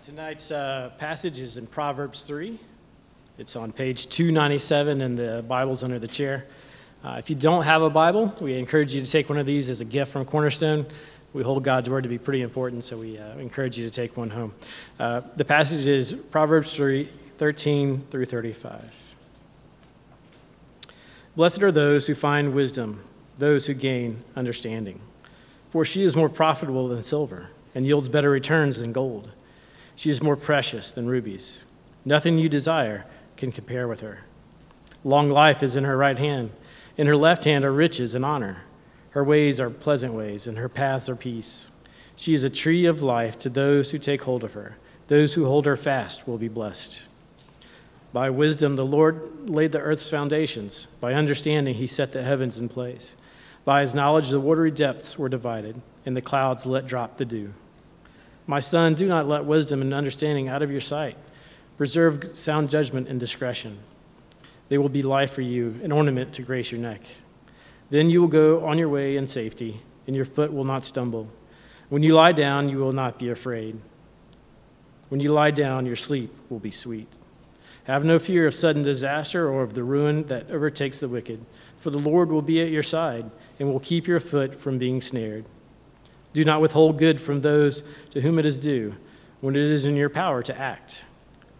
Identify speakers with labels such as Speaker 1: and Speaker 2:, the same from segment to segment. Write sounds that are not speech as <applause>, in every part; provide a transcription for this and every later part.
Speaker 1: tonight's uh, passage is in Proverbs 3. It's on page 297 in the Bibles under the chair. Uh, if you don't have a Bible, we encourage you to take one of these as a gift from Cornerstone. We hold God's word to be pretty important, so we uh, encourage you to take one home. Uh, the passage is Proverbs 3 13 through 35. Blessed are those who find wisdom, those who gain understanding, for she is more profitable than silver and yields better returns than gold. She is more precious than rubies. Nothing you desire can compare with her. Long life is in her right hand. In her left hand are riches and honor. Her ways are pleasant ways, and her paths are peace. She is a tree of life to those who take hold of her. Those who hold her fast will be blessed. By wisdom, the Lord laid the earth's foundations. By understanding, he set the heavens in place. By his knowledge, the watery depths were divided, and the clouds let drop the dew. My son, do not let wisdom and understanding out of your sight. Preserve sound judgment and discretion. They will be life for you, an ornament to grace your neck. Then you will go on your way in safety, and your foot will not stumble. When you lie down, you will not be afraid. When you lie down, your sleep will be sweet. Have no fear of sudden disaster or of the ruin that overtakes the wicked, for the Lord will be at your side and will keep your foot from being snared. Do not withhold good from those to whom it is due when it is in your power to act.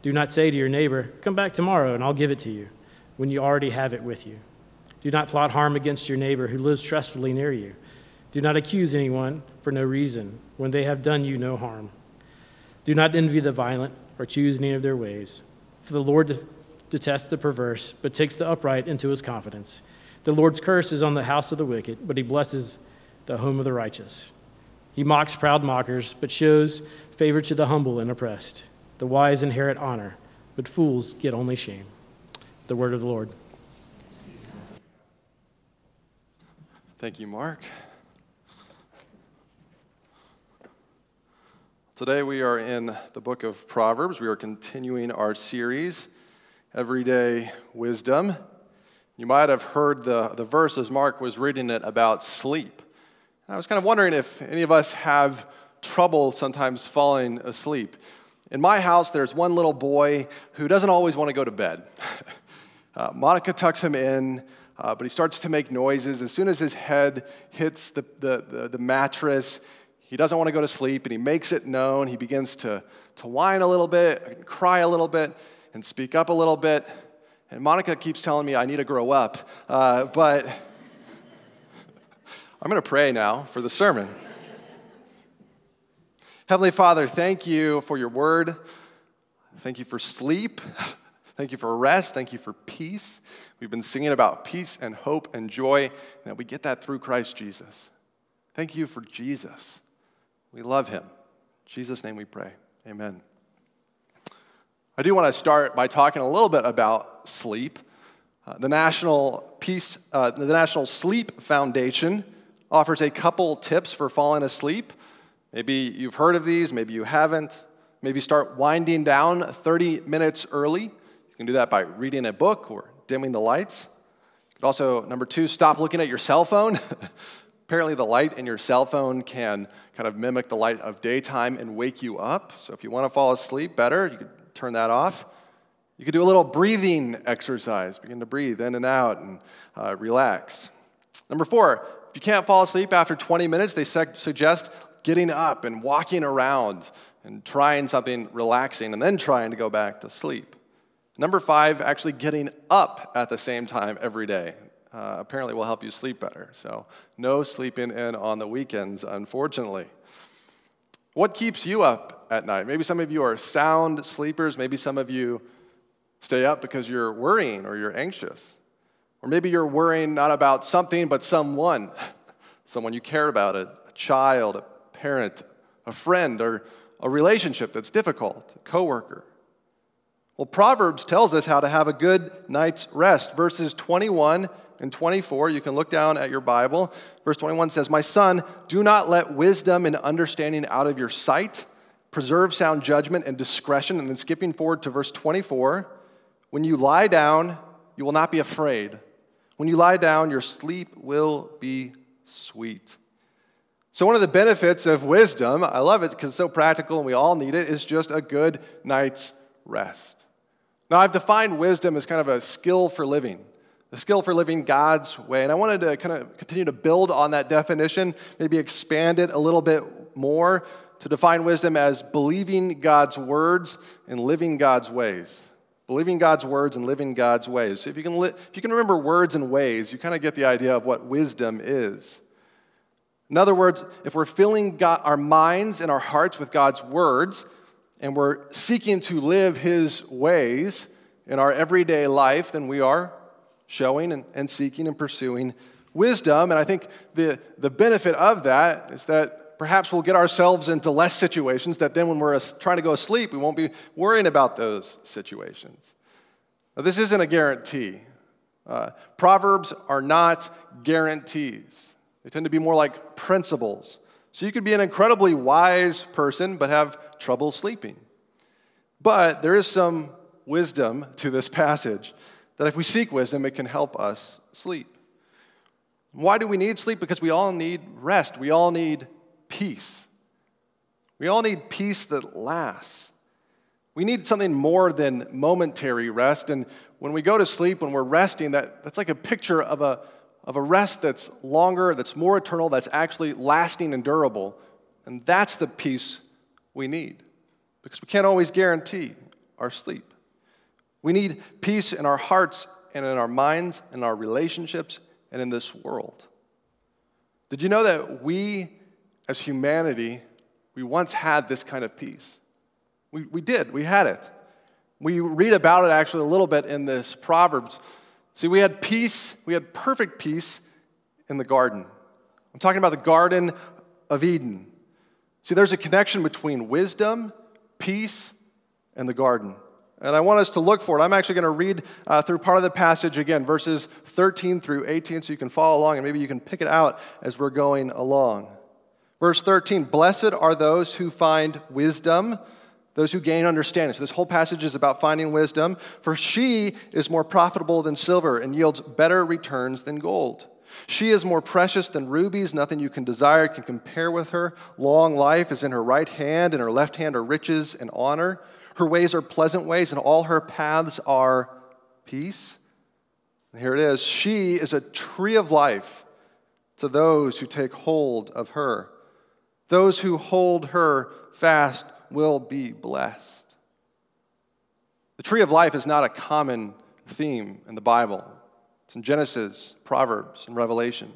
Speaker 1: Do not say to your neighbor, Come back tomorrow and I'll give it to you, when you already have it with you. Do not plot harm against your neighbor who lives trustfully near you. Do not accuse anyone for no reason when they have done you no harm. Do not envy the violent or choose any of their ways. For the Lord detests the perverse, but takes the upright into his confidence. The Lord's curse is on the house of the wicked, but he blesses the home of the righteous. He mocks proud mockers, but shows favor to the humble and oppressed. The wise inherit honor, but fools get only shame. The word of the Lord.
Speaker 2: Thank you, Mark. Today we are in the book of Proverbs. We are continuing our series, Everyday Wisdom. You might have heard the, the verse as Mark was reading it about sleep. And I was kind of wondering if any of us have trouble sometimes falling asleep. In my house, there's one little boy who doesn't always want to go to bed. <laughs> uh, Monica tucks him in uh, but he starts to make noises. As soon as his head hits the, the, the, the mattress, he doesn't want to go to sleep and he makes it known. He begins to, to whine a little bit, cry a little bit, and speak up a little bit. And Monica keeps telling me I need to grow up. Uh, but I'm going to pray now for the sermon. Heavenly Father, thank you for your word. Thank you for sleep. <laughs> Thank you for rest. Thank you for peace. We've been singing about peace and hope and joy, and that we get that through Christ Jesus. Thank you for Jesus. We love him. In Jesus' name we pray. Amen. I do want to start by talking a little bit about sleep. Uh, the National Peace, uh, the National Sleep Foundation offers a couple tips for falling asleep. Maybe you've heard of these, maybe you haven't. Maybe start winding down 30 minutes early You can do that by reading a book or dimming the lights. You could also, number two, stop looking at your cell phone. <laughs> Apparently, the light in your cell phone can kind of mimic the light of daytime and wake you up. So, if you want to fall asleep better, you could turn that off. You could do a little breathing exercise. Begin to breathe in and out and uh, relax. Number four, you can't fall asleep after 20 minutes, they suggest getting up and walking around and trying something relaxing and then trying to go back to sleep. Number five, actually getting up at the same time every day. Uh, apparently will help you sleep better. So, no sleeping in on the weekends, unfortunately. What keeps you up at night? Maybe some of you are sound sleepers. Maybe some of you stay up because you're worrying or you're anxious. Or maybe you're worrying not about something, but someone, <laughs> someone you care about, a, child, a parent, a friend, or a relationship that's difficult, a coworker. Well, Proverbs tells us how to have a good night's rest. Verses 21 and 24, you can look down at your Bible. Verse 21 says, My son, do not let wisdom and understanding out of your sight. Preserve sound judgment and discretion. And then skipping forward to verse 24, when you lie down, you will not be afraid. When you lie down, your sleep will be sweet. So, one of the benefits of wisdom, I love it because it's so practical and we all need it, is just a good night's rest. Now, I've defined wisdom as kind of a skill for living, a skill for living God's way. And I wanted to kind of continue to build on that definition, maybe expand it a little bit more to define wisdom as believing God's words and living God's ways. Believing God's words and living God's ways. So if you can, li- if you can remember words and ways, you kind of get the idea of what wisdom is. In other words, if we're filling God, our minds and our hearts with God's words, and we're seeking to live His ways in our everyday life, then we are showing and, and seeking and pursuing wisdom. And I think the, the benefit of that is that perhaps we'll get ourselves into less situations that then when we're trying to go to sleep, we won't be worrying about those situations. Now, this isn't a guarantee. Uh, Proverbs are not guarantees, they tend to be more like principles. So you could be an incredibly wise person but have trouble sleeping. But there is some wisdom to this passage that if we seek wisdom, it can help us sleep. Why do we need sleep? Because we all need rest. We all need peace. We all need peace that lasts. We need something more than momentary rest. And when we go to sleep, when we're resting, that, that's like a picture of a, of a rest that's longer, that's more eternal, that's actually lasting and durable. And that's the peace we need because we can't always guarantee our sleep. We need peace in our hearts and in our minds, and our relationships, and in this world. Did you know that we, as humanity, we once had this kind of peace? We, we did, we had it. We read about it actually a little bit in this Proverbs. See, we had peace, we had perfect peace in the garden. I'm talking about the Garden of Eden. See, there's a connection between wisdom, peace, and the garden. And I want us to look for it. I'm actually going to read uh, through part of the passage again, verses 13 through 18, so you can follow along and maybe you can pick it out as we're going along. Verse 13 Blessed are those who find wisdom, those who gain understanding. So this whole passage is about finding wisdom. For she is more profitable than silver and yields better returns than gold. She is more precious than rubies. Nothing you can desire can compare with her. Long life is in her right hand, and her left hand are riches and honor. Her ways are pleasant ways, and all her paths are peace. And here it is She is a tree of life to those who take hold of her. Those who hold her fast will be blessed. The tree of life is not a common theme in the Bible. It's in Genesis, Proverbs, and Revelation.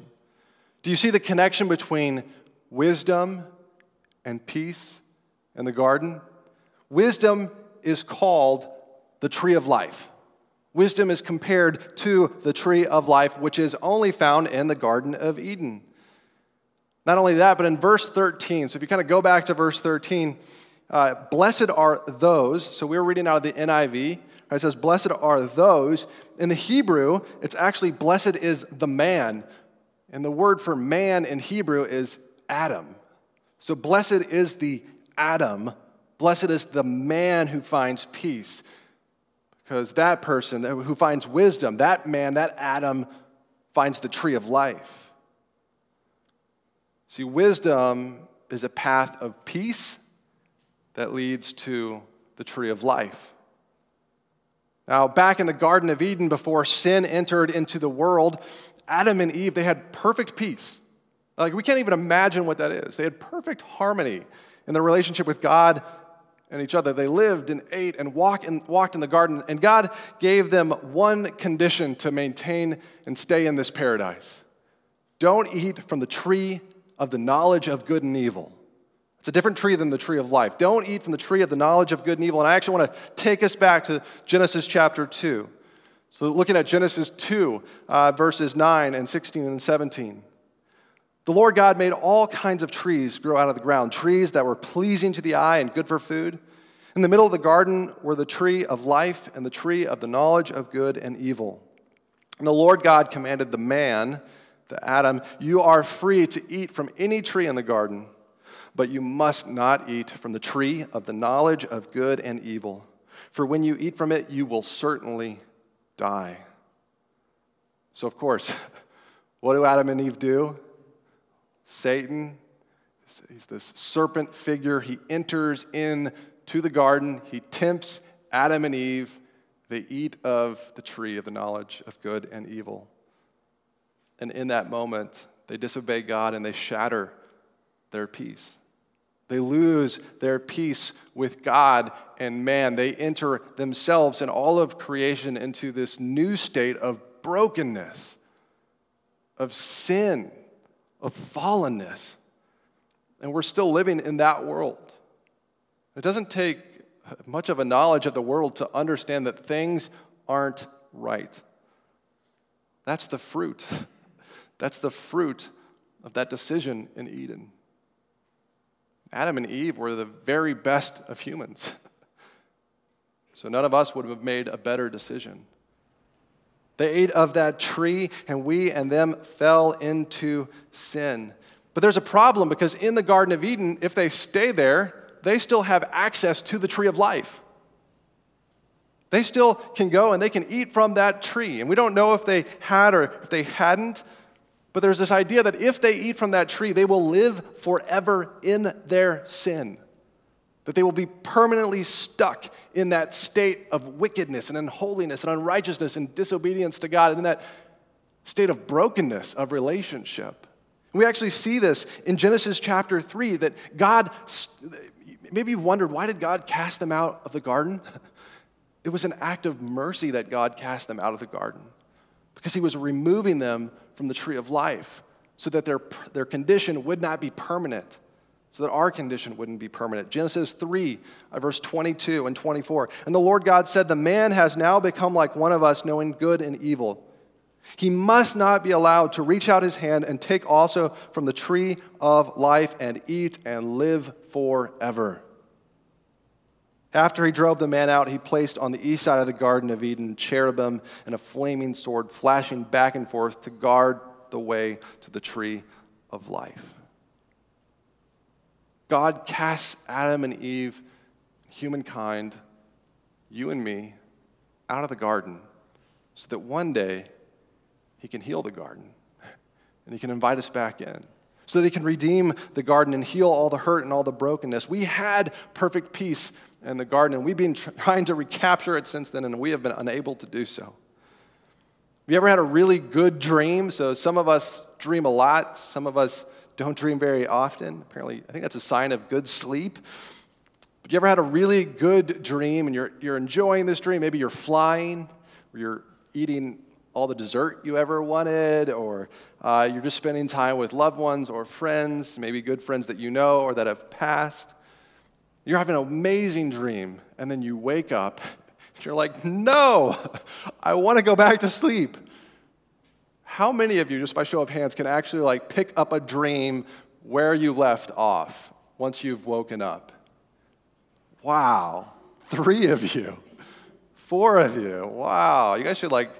Speaker 2: Do you see the connection between wisdom and peace in the garden? Wisdom is called the tree of life. Wisdom is compared to the tree of life, which is only found in the Garden of Eden. Not only that, but in verse 13, so if you kind of go back to verse 13, uh, blessed are those, so we are reading out of the NIV, it says, blessed are those. In the Hebrew, it's actually blessed is the man. And the word for man in Hebrew is Adam. So blessed is the Adam Blessed is the man who finds peace, because that person who finds wisdom, that man, that Adam, finds the tree of life. See, wisdom is a path of peace that leads to the tree of life. Now, back in the Garden of Eden, before sin entered into the world, Adam and Eve, they had perfect peace. Like, we can't even imagine what that is. They had perfect harmony in their relationship with God and each other. They lived and ate and walked in, walked in the garden, and God gave them one condition to maintain and stay in this paradise don't eat from the tree of the knowledge of good and evil. It's a different tree than the tree of life. Don't eat from the tree of the knowledge of good and evil. And I actually want to take us back to Genesis chapter 2. So, looking at Genesis 2, uh, verses 9 and 16 and 17. The Lord God made all kinds of trees grow out of the ground, trees that were pleasing to the eye and good for food. In the middle of the garden were the tree of life and the tree of the knowledge of good and evil. And the Lord God commanded the man, the Adam, You are free to eat from any tree in the garden, but you must not eat from the tree of the knowledge of good and evil. For when you eat from it, you will certainly die. So, of course, <laughs> what do Adam and Eve do? Satan He's this serpent figure. He enters into the garden. He tempts Adam and Eve. They eat of the tree of the knowledge of good and evil. And in that moment, they disobey God and they shatter their peace. They lose their peace with God and man. They enter themselves and all of creation into this new state of brokenness, of sin, of fallenness. And we're still living in that world. It doesn't take much of a knowledge of the world to understand that things aren't right. That's the fruit. That's the fruit of that decision in Eden. Adam and Eve were the very best of humans. <laughs> So none of us would have made a better decision. They ate of that tree, and we and them fell into sin. But there's a problem because in the Garden of Eden, if they stay there, they still have access to the tree of life. They still can go and they can eat from that tree. And we don't know if they had or if they hadn't, but there's this idea that if they eat from that tree, they will live forever in their sin. That they will be permanently stuck in that state of wickedness and unholiness and unrighteousness and disobedience to God, and in that state of brokenness of relationship. We actually see this in Genesis chapter 3 that God, maybe you've wondered, why did God cast them out of the garden? <laughs> It was an act of mercy that God cast them out of the garden because he was removing them from the tree of life so that their, their condition would not be permanent, so that our condition wouldn't be permanent. Genesis 3, uh, verse 22 and 24. And the Lord God said, The man has now become like one of us, knowing good and evil. He must not be allowed to reach out his hand and take also from the tree of life and eat and live forever. After he drove the man out, he placed on the east side of the Garden of Eden cherubim and a flaming sword flashing back and forth to guard the way to the tree of life. God casts Adam and Eve, humankind, you and me, out of the garden so that one day he can heal the garden and he can invite us back in so that he can redeem the garden and heal all the hurt and all the brokenness. We had perfect peace in the garden, and we've been trying to recapture it since then, and we have been unable to do so. Have you ever had a really good dream? So, some of us dream a lot, some of us don't dream very often. Apparently, I think that's a sign of good sleep. But you ever had a really good dream and you're, you're enjoying this dream? Maybe you're flying, or you're eating all the dessert you ever wanted, or uh, you're just spending time with loved ones or friends, maybe good friends that you know or that have passed. You're having an amazing dream, and then you wake up, and <laughs> you're like, no, <laughs> I want to go back to sleep. How many of you, just by show of hands, can actually like pick up a dream where you left off once you've woken up? Wow, three of you, four of you. Wow, you guys should like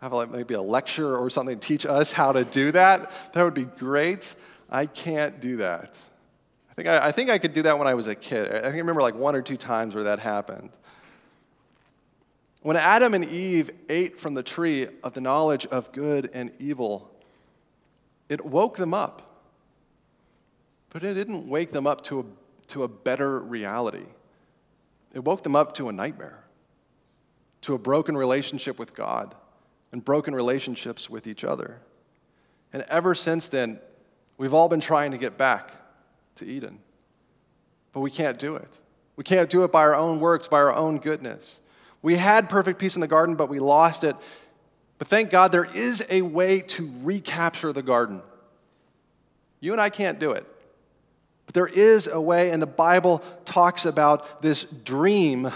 Speaker 2: have like maybe a lecture or something teach us how to do that. That would be great. I can't do that think I, I, think I could do that when I was a kid. I think I remember like one or two times where that happened. When Adam and Eve ate from the tree of the knowledge of good and evil, it woke them up. But it didn't wake them up to a, to a better reality. It woke them up to a nightmare, to a broken relationship with God and broken relationships with each other. And ever since then, we've all been trying to get back to Eden. But we can't do it. We can't do it by our own works, by our own goodness. We had perfect peace in the garden, but we lost it. But thank God there is a way to recapture the garden. You and I can't do it. But there is a way, and the Bible talks about this dream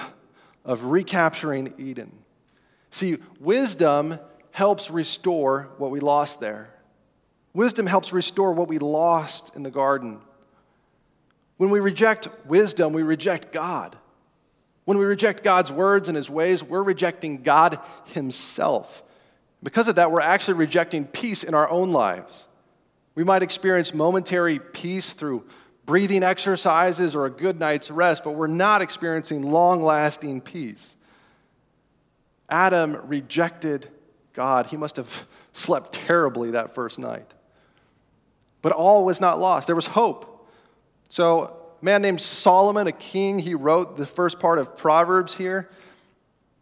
Speaker 2: of recapturing Eden. See, wisdom helps restore what we lost there. Wisdom helps restore what we lost in the garden. When we reject wisdom, we reject God. When we reject God's words and his ways, we're rejecting God himself. Because of that, we're actually rejecting peace in our own lives. We might experience momentary peace through breathing exercises or a good night's rest, but we're not experiencing long lasting peace. Adam rejected God. He must have <laughs> slept terribly that first night. But all was not lost. There was hope. So, a man named Solomon, a king, he wrote the first part of Proverbs here.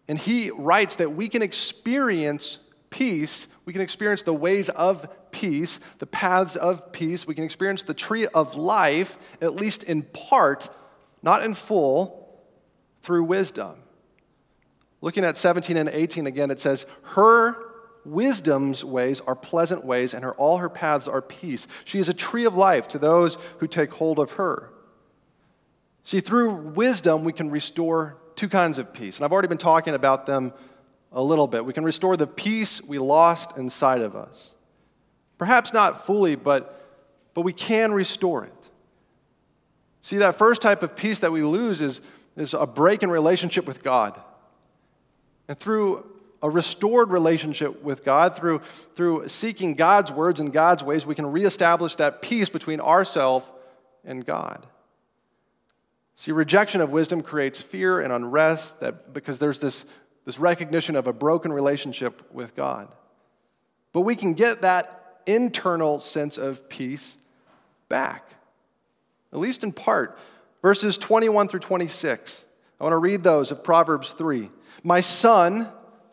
Speaker 2: And he writes that we can experience peace, we can experience the ways of peace, the paths of peace, we can experience the tree of life, at least in part, not in full, through wisdom. Looking at 17 and 18 again, it says, Her wisdom's ways are pleasant ways, and her, all her paths are peace. She is a tree of life to those who take hold of her. See, through wisdom, we can restore two kinds of peace. And I've already been talking about them a little bit. We can restore the peace we lost inside of us. Perhaps not fully, but, but we can restore it. See, that first type of peace that we lose is, is a break in relationship with God. And through a restored relationship with God, through, through seeking God's words and God's ways, we can reestablish that peace between ourselves and God. See, rejection of wisdom creates fear and unrest that, because there's this, this recognition of a broken relationship with God. But we can get that internal sense of peace back, at least in part. Verses 21 through 26. I want to read those of Proverbs 3. My son,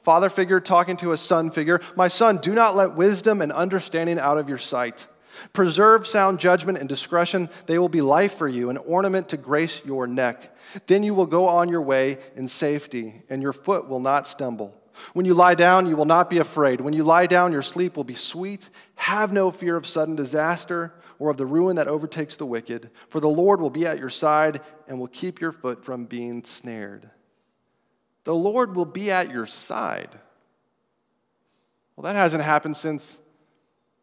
Speaker 2: father figure talking to a son figure, my son, do not let wisdom and understanding out of your sight. Preserve sound judgment and discretion. They will be life for you, an ornament to grace your neck. Then you will go on your way in safety, and your foot will not stumble. When you lie down, you will not be afraid. When you lie down, your sleep will be sweet. Have no fear of sudden disaster or of the ruin that overtakes the wicked, for the Lord will be at your side and will keep your foot from being snared. The Lord will be at your side. Well, that hasn't happened since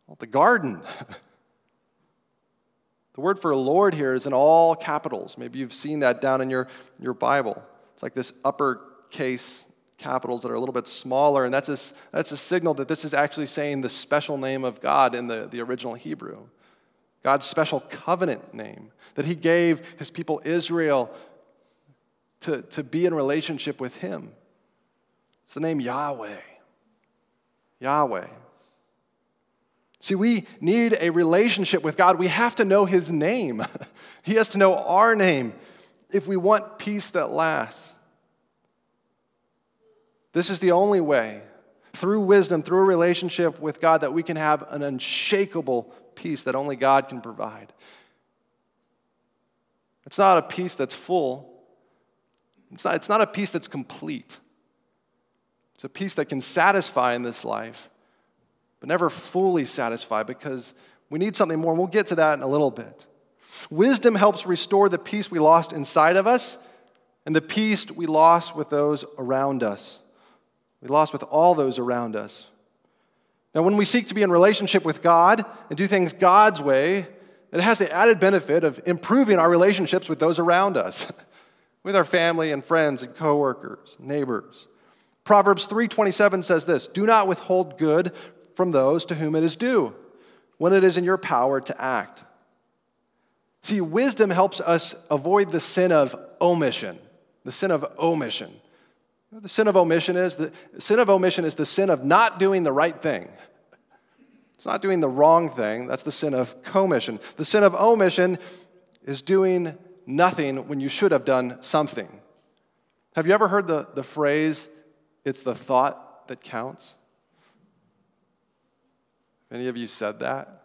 Speaker 2: well, the garden. <laughs> the word for Lord here is in all capitals. Maybe you've seen that down in your, your Bible. It's like this uppercase capitals that are a little bit smaller, and that's a, that's a signal that this is actually saying the special name of God in the, the original Hebrew. God's special covenant name that He gave His people Israel to, to be in relationship with Him. It's the name Yahweh. Yahweh. See, we need a relationship with God. We have to know His name. <laughs> he has to know our name if we want peace that lasts. This is the only way, through wisdom, through a relationship with God, that we can have an unshakable peace that only God can provide. It's not a peace that's full, it's not, it's not a peace that's complete. It's a peace that can satisfy in this life, but never fully satisfy because we need something more, and we'll get to that in a little bit. Wisdom helps restore the peace we lost inside of us and the peace we lost with those around us. We lost with all those around us. Now, when we seek to be in relationship with God and do things God's way, it has the added benefit of improving our relationships with those around us. <laughs> with our family and friends and coworkers, neighbors. Proverbs 3:27 says this, "Do not withhold good from those to whom it is due, when it is in your power to act." See, wisdom helps us avoid the sin of omission. The sin of omission. The sin of omission is the sin of omission is the sin of not doing the right thing. It's not doing the wrong thing. That's the sin of commission. The sin of omission is doing nothing when you should have done something. Have you ever heard the, the phrase, it's the thought that counts? Any of you said that?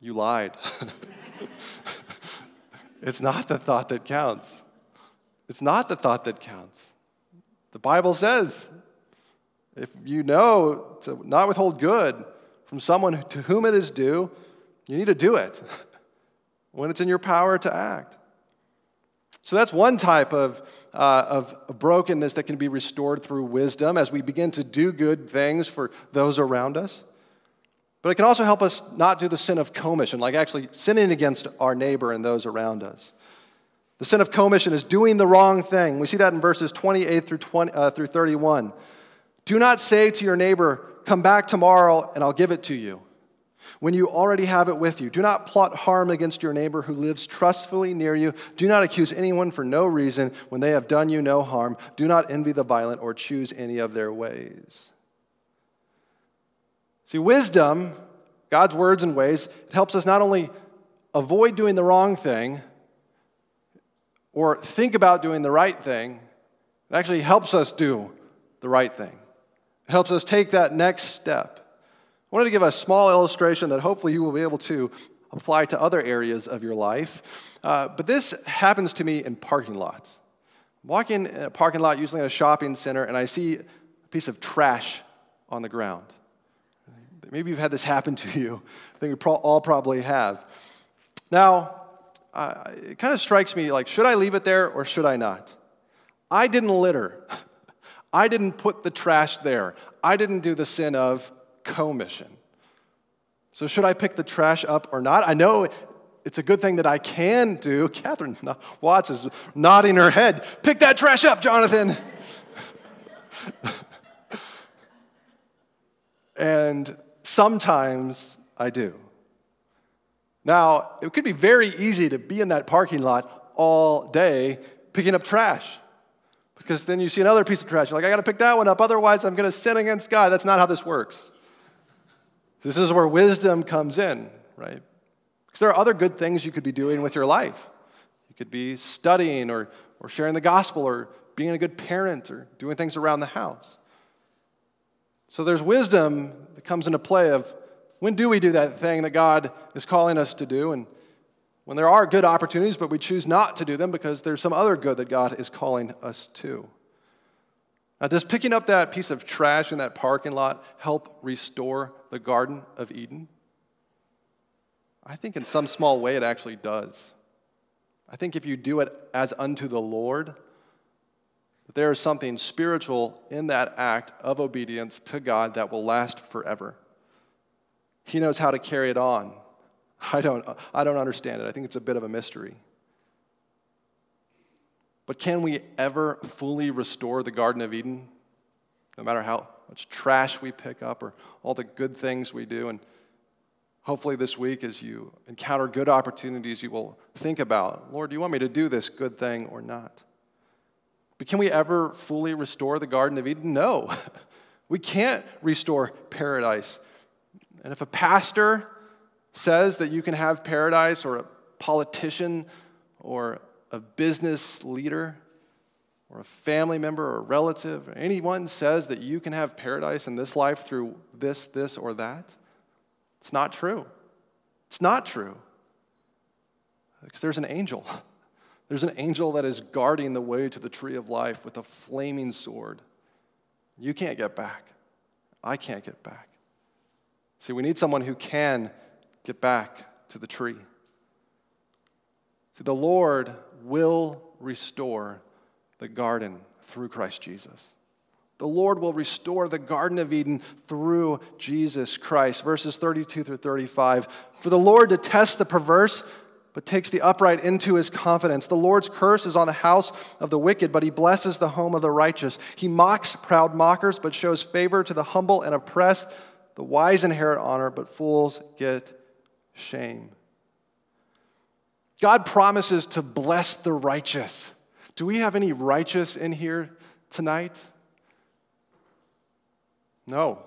Speaker 2: You lied. <laughs> it's not the thought that counts. It's not the thought that counts. The Bible says if you know to not withhold good from someone to whom it is due, you need to do it. <laughs> when it's in your power to act. So that's one type of, uh, of brokenness that can be restored through wisdom as we begin to do good things for those around us. But it can also help us not do the sin of commission, like actually sinning against our neighbor and those around us. The sin of commission is doing the wrong thing. We see that in verses 28 through, 20, uh, through 31. Do not say to your neighbor, Come back tomorrow and I'll give it to you when you already have it with you. Do not plot harm against your neighbor who lives trustfully near you. Do not accuse anyone for no reason when they have done you no harm. Do not envy the violent or choose any of their ways. See, wisdom God's words and ways, it helps us not only avoid doing the wrong thing or think about doing the right thing, it actually helps us do the right thing. It helps us take that next step. I wanted to give a small illustration that hopefully you will be able to apply to other areas of your life. Uh, but this happens to me in parking lots. I'm walking in a parking lot, usually in a shopping center, and I see a piece of trash on the ground. Maybe you've had this happen to you. I think we all probably have. Now, uh, it kind of strikes me like, should I leave it there or should I not? I didn't litter. <laughs> I didn't put the trash there. I didn't do the sin of commission. So, should I pick the trash up or not? I know it's a good thing that I can do. <laughs> Catherine Watts is nodding her head. Pick that trash up, Jonathan. <laughs> and sometimes I do. Now, it could be very easy to be in that parking lot all day picking up trash. Because then you see another piece of trash. You're like, I got to pick that one up, otherwise, I'm going to sin against God. That's not how this works. This is where wisdom comes in, right? Because there are other good things you could be doing with your life. You could be studying or, or sharing the gospel or being a good parent or doing things around the house. So there's wisdom that comes into play of when do we do that thing that God is calling us to do? And when there are good opportunities, but we choose not to do them because there's some other good that God is calling us to. Now, does picking up that piece of trash in that parking lot help restore the Garden of Eden? I think in some small way it actually does. I think if you do it as unto the Lord, there is something spiritual in that act of obedience to God that will last forever. He knows how to carry it on. <laughs> I don't, I don't understand it. I think it's a bit of a mystery. But can we ever fully restore the Garden of Eden? No matter how much trash we pick up or all the good things we do. And hopefully, this week, as you encounter good opportunities, you will think about Lord, do you want me to do this good thing or not? But can we ever fully restore the Garden of Eden? No. <laughs> We can't restore paradise. And if a pastor says that you can have paradise, or a politician, or a business leader or a family member or a relative or anyone says that you can have paradise in this life through this, this, or that, it's not true. It's not true. Because there's an angel. <laughs> There's an angel that is guarding the way to the tree of life with a flaming sword. You can't get back. I can't get back. See, we need someone who can get back to the tree. See, the Lord will restore the garden through Christ Jesus. The Lord will restore the Garden of Eden through Jesus Christ. Verses 32 through 35. For the Lord detests the perverse, but takes the upright into his confidence. The Lord's curse is on the house of the wicked, but he blesses the home of the righteous. He mocks proud mockers, but shows favor to the humble and oppressed. The wise inherit honor, but fools get shame. God promises to bless the righteous. Do we have any righteous in here tonight? No.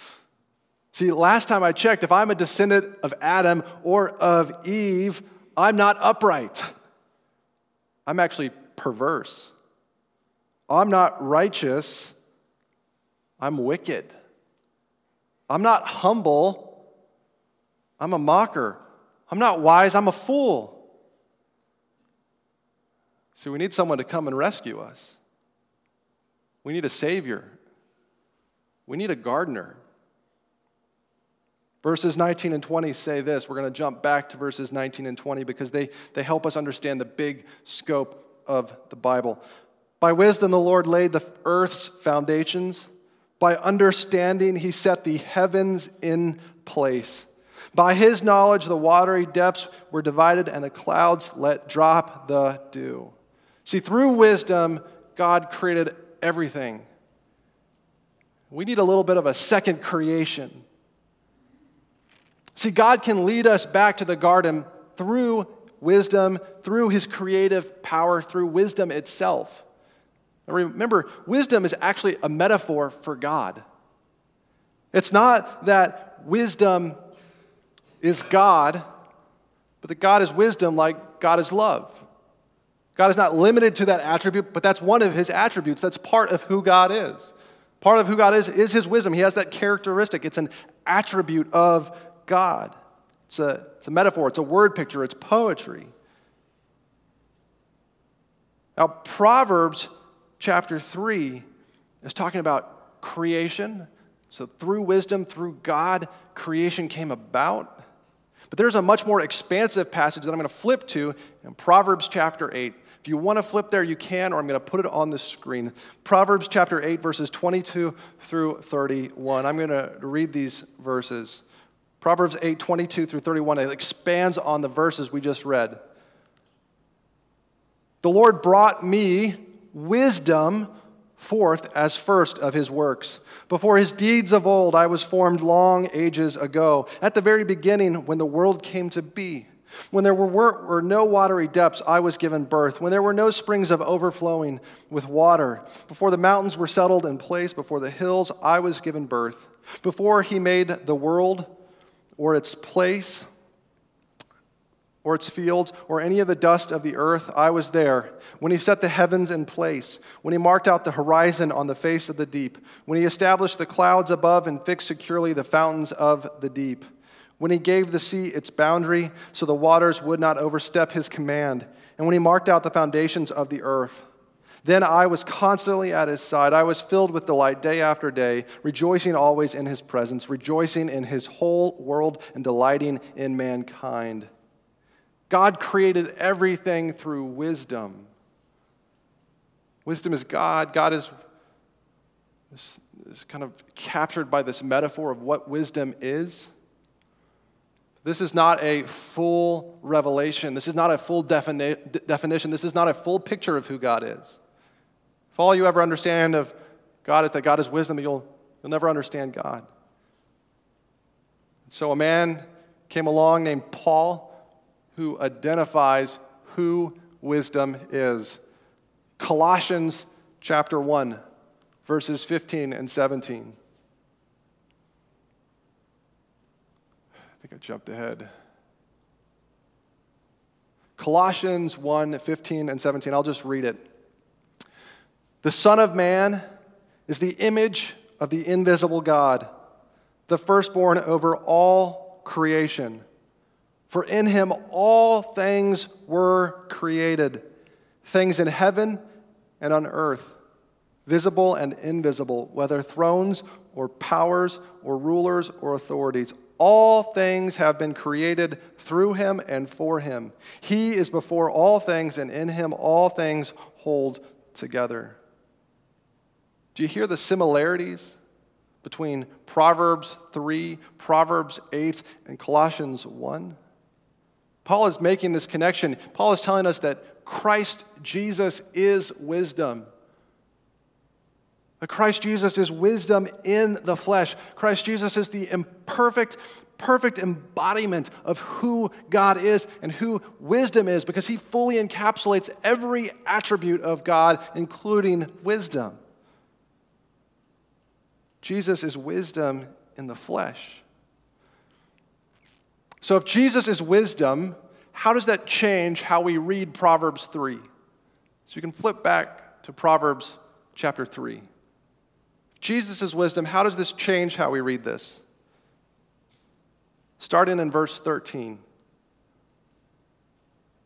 Speaker 2: <laughs> See, last time I checked, if I'm a descendant of Adam or of Eve, I'm not upright. I'm actually perverse. I'm not righteous. I'm wicked. I'm not humble. I'm a mocker. I'm not wise, I'm a fool. So we need someone to come and rescue us. We need a Savior. We need a gardener. Verses 19 and 20 say this. We're going to jump back to verses 19 and 20 because they, they help us understand the big scope of the Bible. By wisdom, the Lord laid the earth's foundations. By understanding, he set the heavens in place. By his knowledge, the watery depths were divided, and the clouds let drop the dew. See, through wisdom, God created everything. We need a little bit of a second creation. See, God can lead us back to the garden through wisdom, through his creative power, through wisdom itself. Remember, wisdom is actually a metaphor for God. It's not that wisdom is God, but that God is wisdom like God is love. God is not limited to that attribute, but that's one of his attributes. That's part of who God is. Part of who God is is his wisdom. He has that characteristic. It's an attribute of God. It's a, it's a metaphor, it's a word picture, it's poetry. Now, Proverbs chapter 3 is talking about creation. So, through wisdom, through God, creation came about. But there's a much more expansive passage that I'm going to flip to in Proverbs chapter 8. If you want to flip there, you can, or I'm going to put it on the screen. Proverbs chapter 8, verses 22 through 31. I'm going to read these verses. Proverbs 8, 22 through 31. It expands on the verses we just read. The Lord brought me wisdom forth as first of his works. Before his deeds of old, I was formed long ages ago, at the very beginning when the world came to be. When there were, were, no watery depths, I was given birth. When there were no springs of overflowing with water. Before the mountains were settled in place, before the hills, I was given birth. Before he made the world or its place, or its fields, or any of the dust of the earth, I was there. When he set the heavens in place, when he marked out the horizon on the face of the deep, when he established the clouds above and fixed securely the fountains of the deep when he gave the sea its boundary so the waters would not overstep his command, and when he marked out the foundations of the earth. Then I was constantly at his side. I was filled with delight day after day, rejoicing always in his presence, rejoicing in his whole world, and delighting in mankind. God created everything through wisdom. Wisdom is God. God is, is, is kind of captured by this metaphor of what wisdom is. This is not a full revelation. This is not a full defini- definition. This is not a full picture of who God is. If all you ever understand of God is that God is wisdom, you'll, you'll never understand God. So a man came along named Paul who identifies who wisdom is. Colossians chapter 1, verses 15 and 17. I think I jumped ahead. Colossians 1 15 and 17. I'll just read it. The Son of Man is the image of the invisible God, the firstborn over all creation. For in him all things were created, things in heaven and on earth, visible and invisible, whether thrones or powers or rulers or authorities. All things have been created through him and for him. He is before all things, and in him all things hold together. Do you hear the similarities between Proverbs 3, Proverbs 8, and Colossians 1? Paul is making this connection. Paul is telling us that Christ Jesus is wisdom. That Christ Jesus is wisdom in the flesh. Christ Jesus is the imperfect, perfect embodiment of who God is and who wisdom is because he fully encapsulates every attribute of God, including wisdom. Jesus is wisdom in the flesh. So, if Jesus is wisdom, how does that change how we read Proverbs 3? So, you can flip back to Proverbs chapter 3. If Jesus' is wisdom, how does this change how we read this? Starting in verse 13.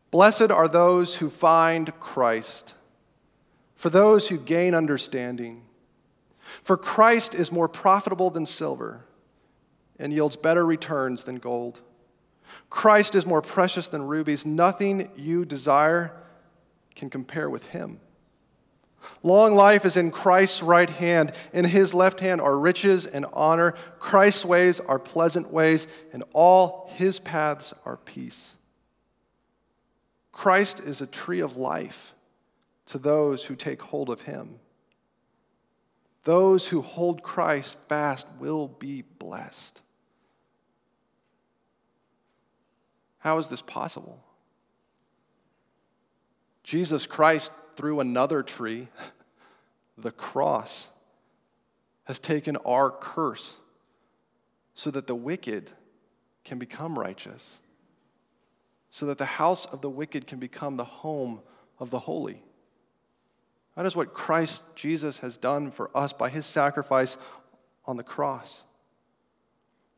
Speaker 2: Blessed are those who find Christ, for those who gain understanding. For Christ is more profitable than silver and yields better returns than gold. Christ is more precious than rubies. Nothing you desire can compare with him. Long life is in Christ's right hand. In his left hand are riches and honor. Christ's ways are pleasant ways, and all his paths are peace. Christ is a tree of life to those who take hold of him. Those who hold Christ fast will be blessed. How is this possible? Jesus Christ through another tree, <laughs> the cross, has taken our curse so that the wicked can become righteous, so that the house of the wicked can become the home of the holy. That is what Christ Jesus has done for us by his sacrifice on the cross.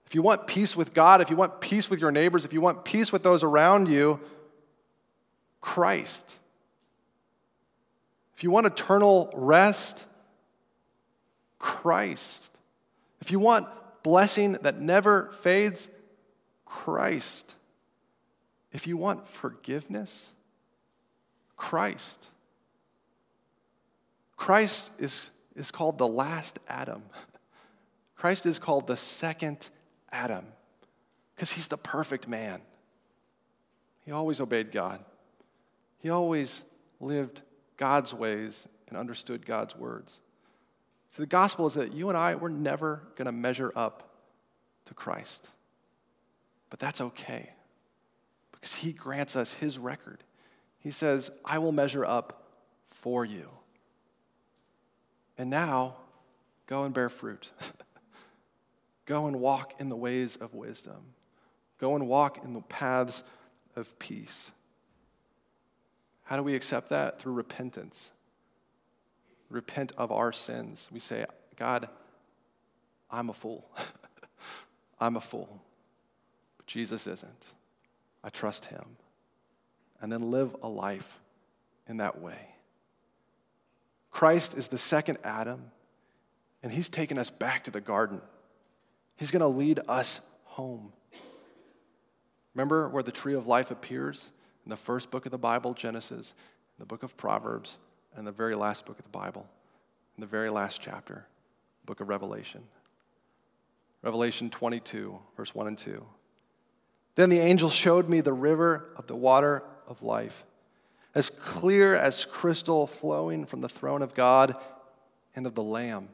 Speaker 2: If you want peace with God, if you want peace with your neighbors, if you want peace with those around you, Christ. If you want eternal rest, Christ. If you want blessing that never fades, Christ. If you want forgiveness, Christ. Christ is, is called the last Adam. <laughs> Christ is called the second Adam because he's the perfect man. He always obeyed God, he always lived God's ways and understood God's words. So the gospel is that you and I, we're never going to measure up to Christ. But that's okay because he grants us his record. He says, I will measure up for you. And now, go and bear fruit. <laughs> go and walk in the ways of wisdom. Go and walk in the paths of peace. How do we accept that? Through repentance. Repent of our sins. We say, God, I'm a fool. <laughs> I'm a fool. But Jesus isn't. I trust him. And then live a life in that way. Christ is the second Adam, and he's taken us back to the garden. He's going to lead us home. Remember where the tree of life appears? In the first book of the Bible, Genesis, the book of Proverbs, and the very last book of the Bible, in the very last chapter, book of Revelation. Revelation 22, verse 1 and 2. Then the angel showed me the river of the water of life, as clear as crystal flowing from the throne of God and of the Lamb.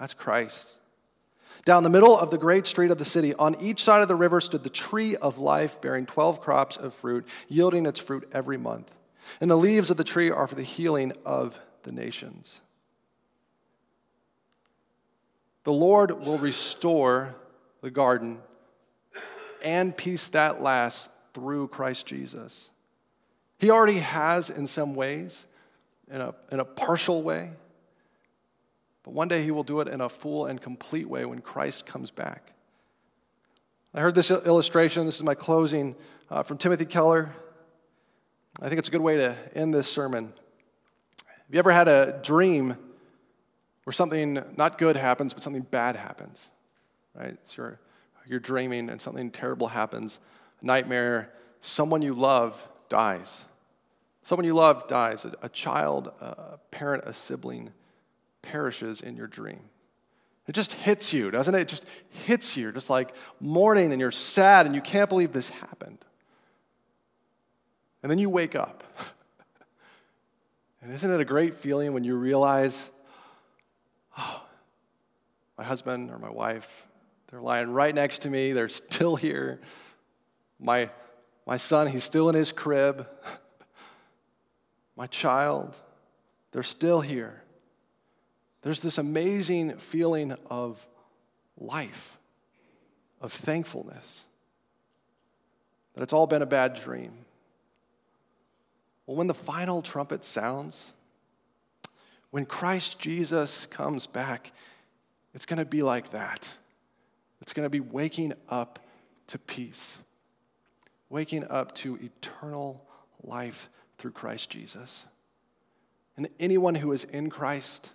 Speaker 2: That's Christ. Down the middle of the great street of the city, on each side of the river stood the tree of life, bearing 12 crops of fruit, yielding its fruit every month. And the leaves of the tree are for the healing of the nations. The Lord will restore the garden and peace that lasts through Christ Jesus. He already has in some ways, in a, in a partial way, but one day he will do it in a full and complete way when Christ comes back. I heard this illustration, this is my closing, uh, from Timothy Keller. I think it's a good way to end this sermon. Have you ever had a dream where something not good happens, but something bad happens? Right? So you're you're dreaming and something terrible happens, a nightmare, someone you love dies. Someone you love dies. A, a child, a parent, a sibling perishes in your dream. It just hits you, doesn't it? It just hits you. Just like mourning and you're sad and you can't believe this happened. And then you wake up. and isn't it a great feeling when you realize, oh, my husband or my wife they're lying right next to me. They're still here. My, my son, he's still in his crib. my child, they're still here. There's this amazing feeling of life, of thankfulness, that it's all been a bad dream. Well, when the final trumpet sounds, when Christ Jesus comes back, it's going to be like that. It's going to be waking up to peace, waking up to eternal life through Christ Jesus. And anyone who is in Christ,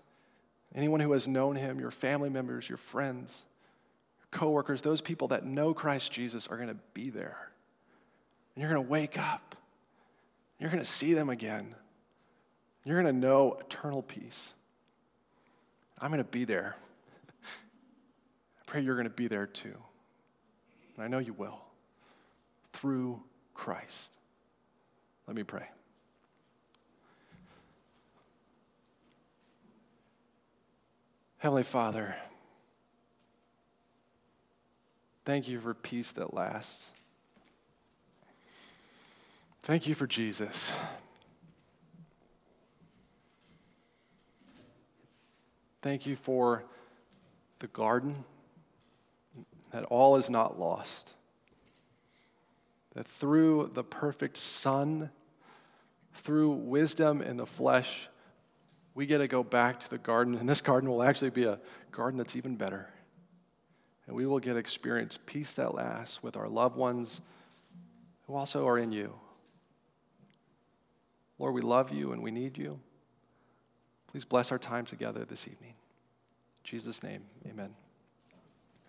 Speaker 2: anyone who has known him, your family members, your friends, your coworkers, those people that know Christ Jesus are going to be there. And you're going to wake up. You're going to see them again. You're going to know eternal peace. I'm going to be there I pray you're going to be there too. And I know you will through Christ. Let me pray. Heavenly Father, thank you for peace that lasts. Thank you for Jesus. Thank you for the garden that all is not lost. that through the perfect Son, through wisdom in the flesh, we get to go back to the garden, and this garden will actually be a garden that's even better. And we will get to experience peace that lasts with our loved ones who also are in you. Lord, we love you and we need you. Please bless our time together this evening. In Jesus' name, amen.